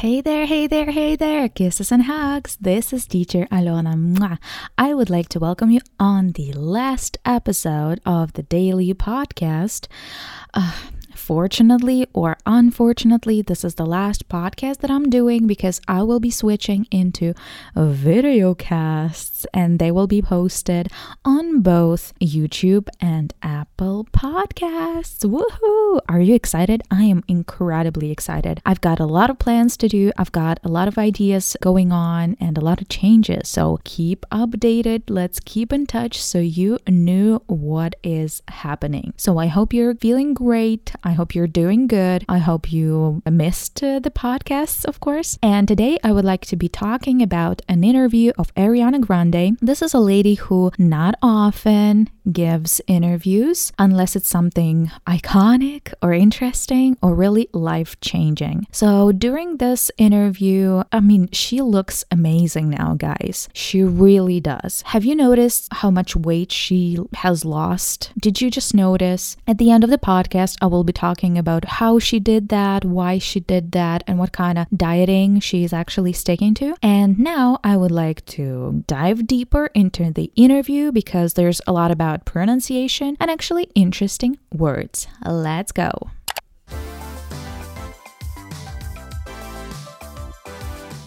Hey there, hey there, hey there. Kisses and hugs. This is teacher Alona. Mwah. I would like to welcome you on the last episode of the daily podcast. Uh, Fortunately or unfortunately, this is the last podcast that I'm doing because I will be switching into video casts and they will be posted on both YouTube and Apple Podcasts. Woohoo! Are you excited? I am incredibly excited. I've got a lot of plans to do, I've got a lot of ideas going on and a lot of changes. So keep updated. Let's keep in touch so you knew what is happening. So I hope you're feeling great. Hope you're doing good. I hope you missed uh, the podcasts, of course. And today I would like to be talking about an interview of Ariana Grande. This is a lady who not often gives interviews unless it's something iconic or interesting or really life changing. So during this interview, I mean, she looks amazing now, guys. She really does. Have you noticed how much weight she has lost? Did you just notice? At the end of the podcast, I will be talking about how she did that, why she did that, and what kind of dieting she's actually sticking to. And now I would like to dive deeper into the interview because there's a lot about pronunciation and actually interesting words. Let's go.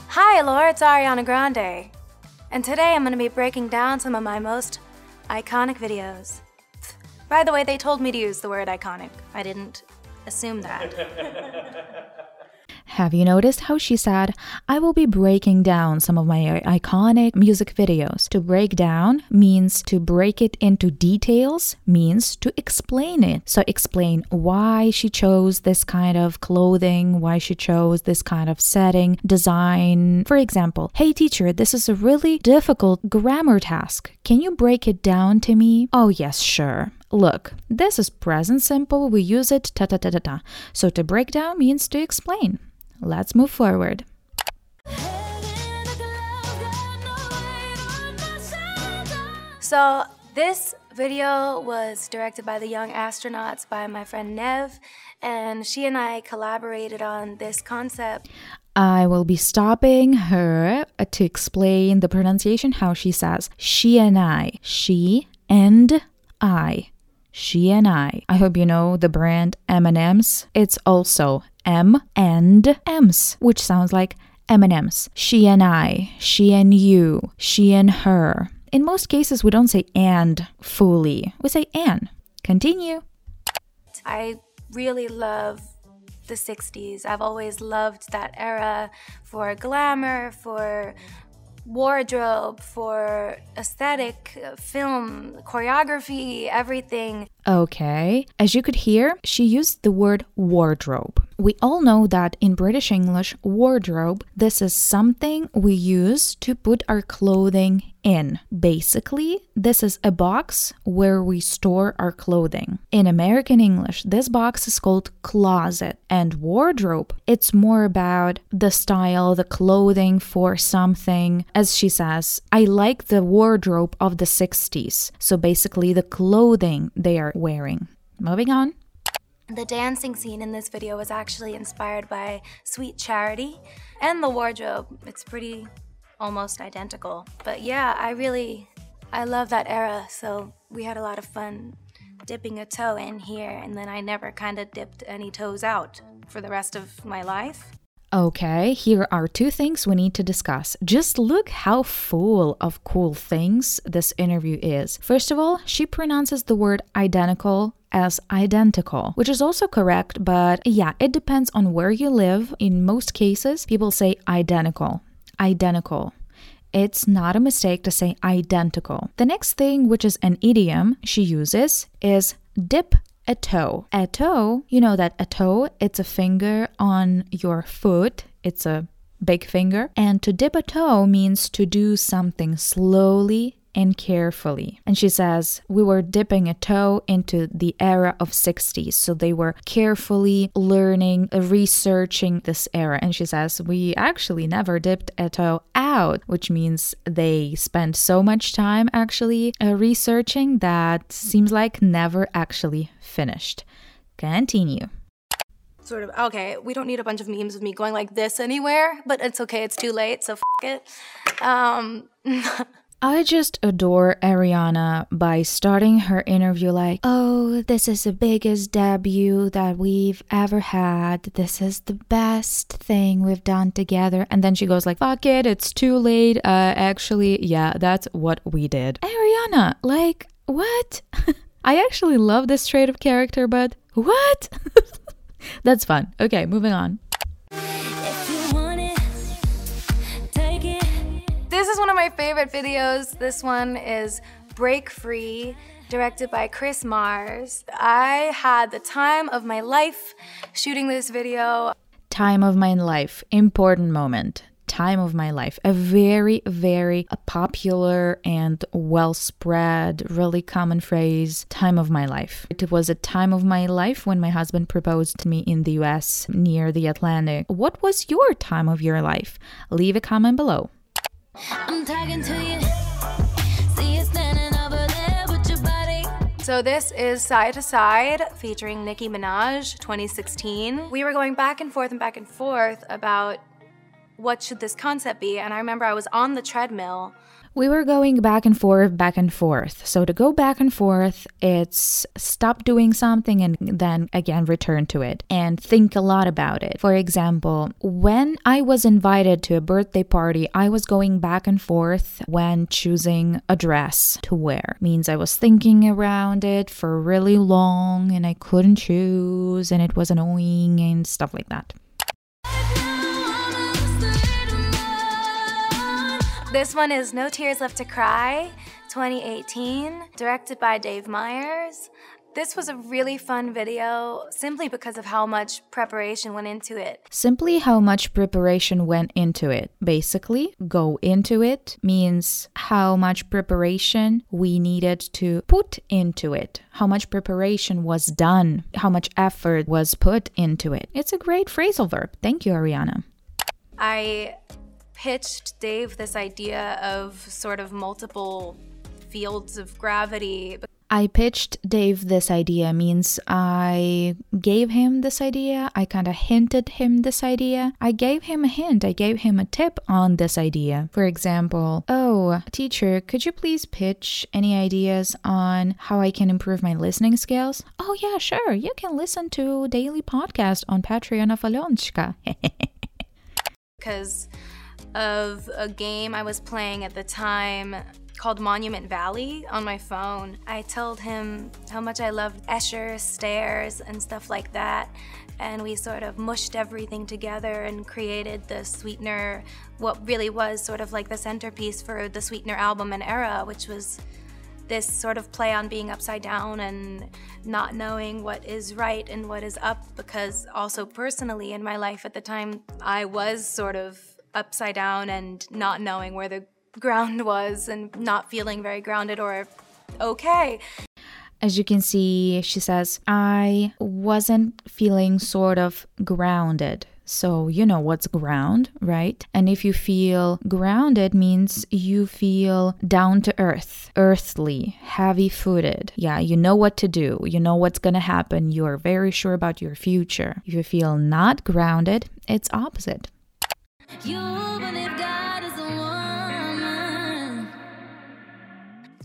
Hi, Laura, it's Ariana Grande. And today I'm going to be breaking down some of my most iconic videos. By the way, they told me to use the word iconic. I didn't assume that. Have you noticed how she said, I will be breaking down some of my uh, iconic music videos? To break down means to break it into details, means to explain it. So, explain why she chose this kind of clothing, why she chose this kind of setting, design. For example, hey teacher, this is a really difficult grammar task. Can you break it down to me? Oh, yes, sure. Look, this is present simple. We use it ta ta ta ta ta. So to break down means to explain. Let's move forward. So, this video was directed by the Young Astronauts by my friend Nev, and she and I collaborated on this concept. I will be stopping her to explain the pronunciation how she says she and I. She and I. She and I. I hope you know the brand M&M's. It's also M and M's, which sounds like M&M's. She and I, she and you, she and her. In most cases, we don't say and fully. We say and. Continue. I really love the 60s. I've always loved that era for glamour, for wardrobe, for aesthetic, uh, film, choreography, everything. Okay. As you could hear, she used the word wardrobe. We all know that in British English, wardrobe, this is something we use to put our clothing in. Basically, this is a box where we store our clothing. In American English, this box is called closet, and wardrobe, it's more about the style, the clothing for something. As she says, I like the wardrobe of the 60s. So basically, the clothing they are wearing. Moving on. The dancing scene in this video was actually inspired by Sweet Charity and the wardrobe. It's pretty almost identical. But yeah, I really I love that era, so we had a lot of fun dipping a toe in here and then I never kind of dipped any toes out for the rest of my life. Okay, here are two things we need to discuss. Just look how full of cool things this interview is. First of all, she pronounces the word identical as identical, which is also correct, but yeah, it depends on where you live. In most cases, people say identical. Identical. It's not a mistake to say identical. The next thing, which is an idiom she uses, is dip a toe. A toe, you know that a toe, it's a finger on your foot. It's a big finger. And to dip a toe means to do something slowly and carefully. And she says, we were dipping a toe into the era of 60s. So they were carefully learning, researching this era. And she says, we actually never dipped a toe out, which means they spent so much time actually uh, researching that seems like never actually finished. Continue. sort of okay. We don't need a bunch of memes of me going like this anywhere, but it's okay. It's too late, so f- it. Um, I just adore Ariana by starting her interview like, Oh, this is the biggest debut that we've ever had. This is the best thing we've done together. And then she goes like, Fuck it, it's too late. Uh, actually, yeah, that's what we did. Ariana, like, what? I actually love this trait of character, but what? that's fun. Okay, moving on. This is one of my favorite videos. This one is Break Free, directed by Chris Marrs. I had the time of my life shooting this video. Time of my life, important moment. Time of my life. A very, very popular and well spread, really common phrase. Time of my life. It was a time of my life when my husband proposed to me in the US near the Atlantic. What was your time of your life? Leave a comment below. I'm talking to you. So this is Side to Side featuring Nicki Minaj 2016. We were going back and forth and back and forth about what should this concept be and I remember I was on the treadmill we were going back and forth, back and forth. So to go back and forth, it's stop doing something and then again return to it and think a lot about it. For example, when I was invited to a birthday party, I was going back and forth when choosing a dress to wear. Means I was thinking around it for really long and I couldn't choose and it was annoying and stuff like that. This one is No Tears Left to Cry 2018, directed by Dave Meyers. This was a really fun video simply because of how much preparation went into it. Simply how much preparation went into it. Basically, go into it means how much preparation we needed to put into it, how much preparation was done, how much effort was put into it. It's a great phrasal verb. Thank you, Ariana. I pitched Dave this idea of sort of multiple fields of gravity. I pitched Dave this idea means I gave him this idea, I kind of hinted him this idea. I gave him a hint, I gave him a tip on this idea. For example, oh, teacher, could you please pitch any ideas on how I can improve my listening skills? Oh, yeah, sure. You can listen to daily podcast on Patreon of Alonchka. Because of a game I was playing at the time called Monument Valley on my phone. I told him how much I loved Escher, stairs, and stuff like that. And we sort of mushed everything together and created the Sweetener, what really was sort of like the centerpiece for the Sweetener album and era, which was this sort of play on being upside down and not knowing what is right and what is up. Because also personally in my life at the time, I was sort of upside down and not knowing where the ground was and not feeling very grounded or okay. As you can see, she says, I wasn't feeling sort of grounded. So, you know what's ground, right? And if you feel grounded, means you feel down to earth, earthly, heavy footed. Yeah, you know what to do, you know what's gonna happen, you are very sure about your future. If you feel not grounded, it's opposite.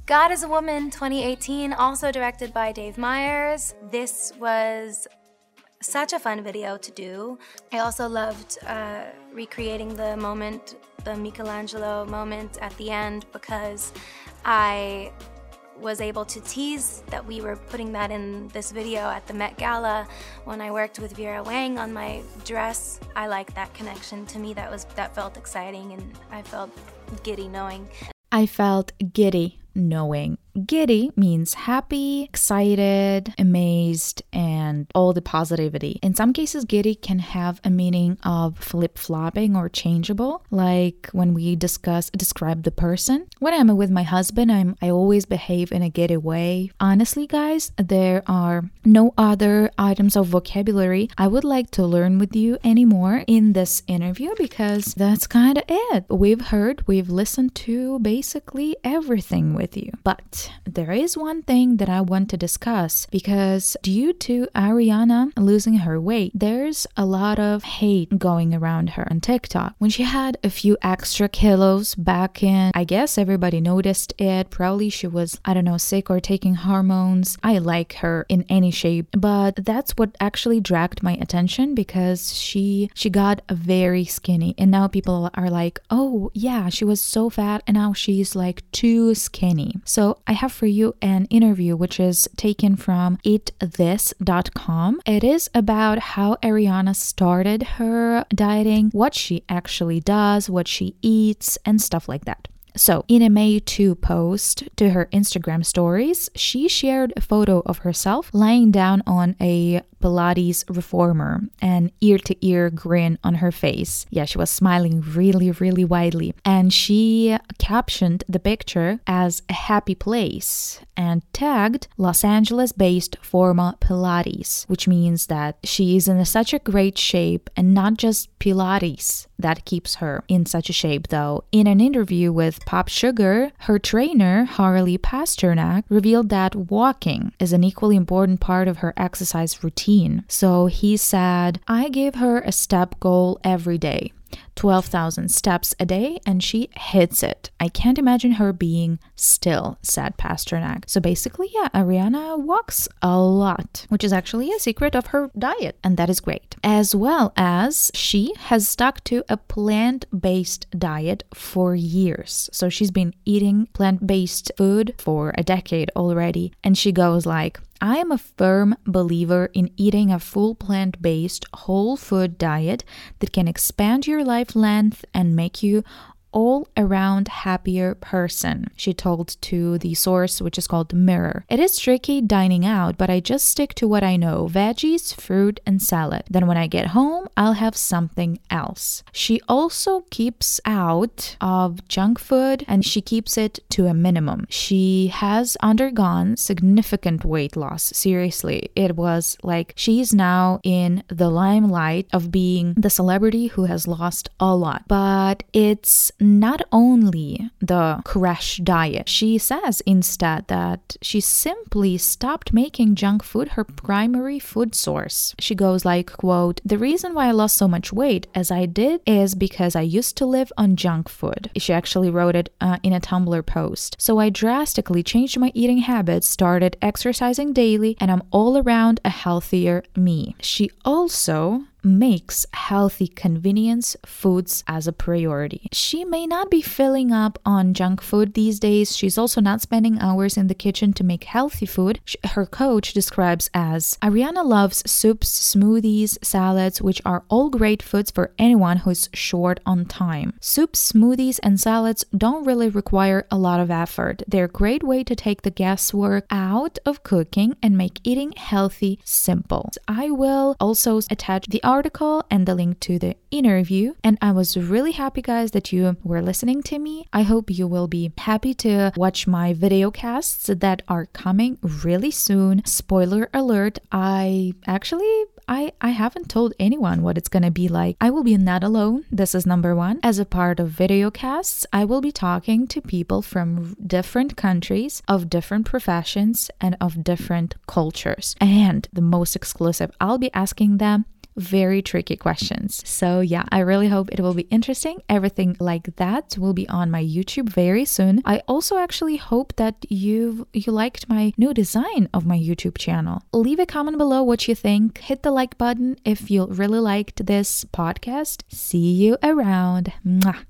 God is a Woman 2018, also directed by Dave Meyers. This was such a fun video to do. I also loved uh, recreating the moment, the Michelangelo moment at the end, because I was able to tease that we were putting that in this video at the Met Gala when I worked with Vera Wang on my dress. I like that connection. To me, that was that felt exciting, and I felt giddy knowing. I felt giddy knowing. Giddy means happy, excited, amazed, and all the positivity. In some cases, giddy can have a meaning of flip flopping or changeable, like when we discuss describe the person. When I'm with my husband, I'm I always behave in a giddy way. Honestly, guys, there are no other items of vocabulary I would like to learn with you anymore in this interview because that's kind of it. We've heard, we've listened to basically everything with you. But There is one thing that I want to discuss because due to Ariana losing her weight, there's a lot of hate going around her on TikTok. When she had a few extra kilos back in, I guess everybody noticed it. Probably she was, I don't know, sick or taking hormones. I like her in any shape, but that's what actually dragged my attention because she she got very skinny and now people are like, "Oh, yeah, she was so fat and now she's like too skinny." So, I have for you an interview which is taken from eatthis.com. It is about how Ariana started her dieting, what she actually does, what she eats, and stuff like that. So, in a May 2 post to her Instagram stories, she shared a photo of herself lying down on a Pilates reformer, an ear to ear grin on her face. Yeah, she was smiling really, really widely. And she captioned the picture as a happy place and tagged Los Angeles based Forma Pilates, which means that she is in such a great shape and not just Pilates that keeps her in such a shape, though. In an interview with Pop Sugar, her trainer, Harley Pasternak, revealed that walking is an equally important part of her exercise routine. So he said, I give her a step goal every day. 12,000 steps a day and she hits it. I can't imagine her being still, said Pasternak. So basically, yeah, Ariana walks a lot, which is actually a secret of her diet, and that is great. As well as she has stuck to a plant based diet for years. So she's been eating plant based food for a decade already, and she goes like, I am a firm believer in eating a full plant based, whole food diet that can expand your life length and make you all around happier person, she told to the source, which is called Mirror. It is tricky dining out, but I just stick to what I know veggies, fruit, and salad. Then when I get home, I'll have something else. She also keeps out of junk food and she keeps it to a minimum. She has undergone significant weight loss. Seriously, it was like she's now in the limelight of being the celebrity who has lost a lot. But it's not only the crash diet, she says instead that she simply stopped making junk food her primary food source. She goes like, quote, "The reason why I lost so much weight as I did is because I used to live on junk food." She actually wrote it uh, in a Tumblr post. So I drastically changed my eating habits, started exercising daily, and I'm all around a healthier me. She also makes healthy convenience foods as a priority. She may not be filling up on junk food these days. She's also not spending hours in the kitchen to make healthy food. Her coach describes as Ariana loves soups, smoothies, salads, which are all great foods for anyone who's short on time. Soups, smoothies, and salads don't really require a lot of effort. They're a great way to take the guesswork out of cooking and make eating healthy simple. I will also attach the article and the link to the interview. And I was really happy, guys, that you were listening to me. I hope you will be happy to watch my video casts that are coming really soon. Spoiler alert, I actually I, I haven't told anyone what it's gonna be like. I will be not alone. This is number one. As a part of video casts, I will be talking to people from different countries, of different professions, and of different cultures. And the most exclusive, I'll be asking them very tricky questions. So, yeah, I really hope it will be interesting. Everything like that will be on my YouTube very soon. I also actually hope that you you liked my new design of my YouTube channel. Leave a comment below what you think. Hit the like button if you really liked this podcast. See you around. Mwah.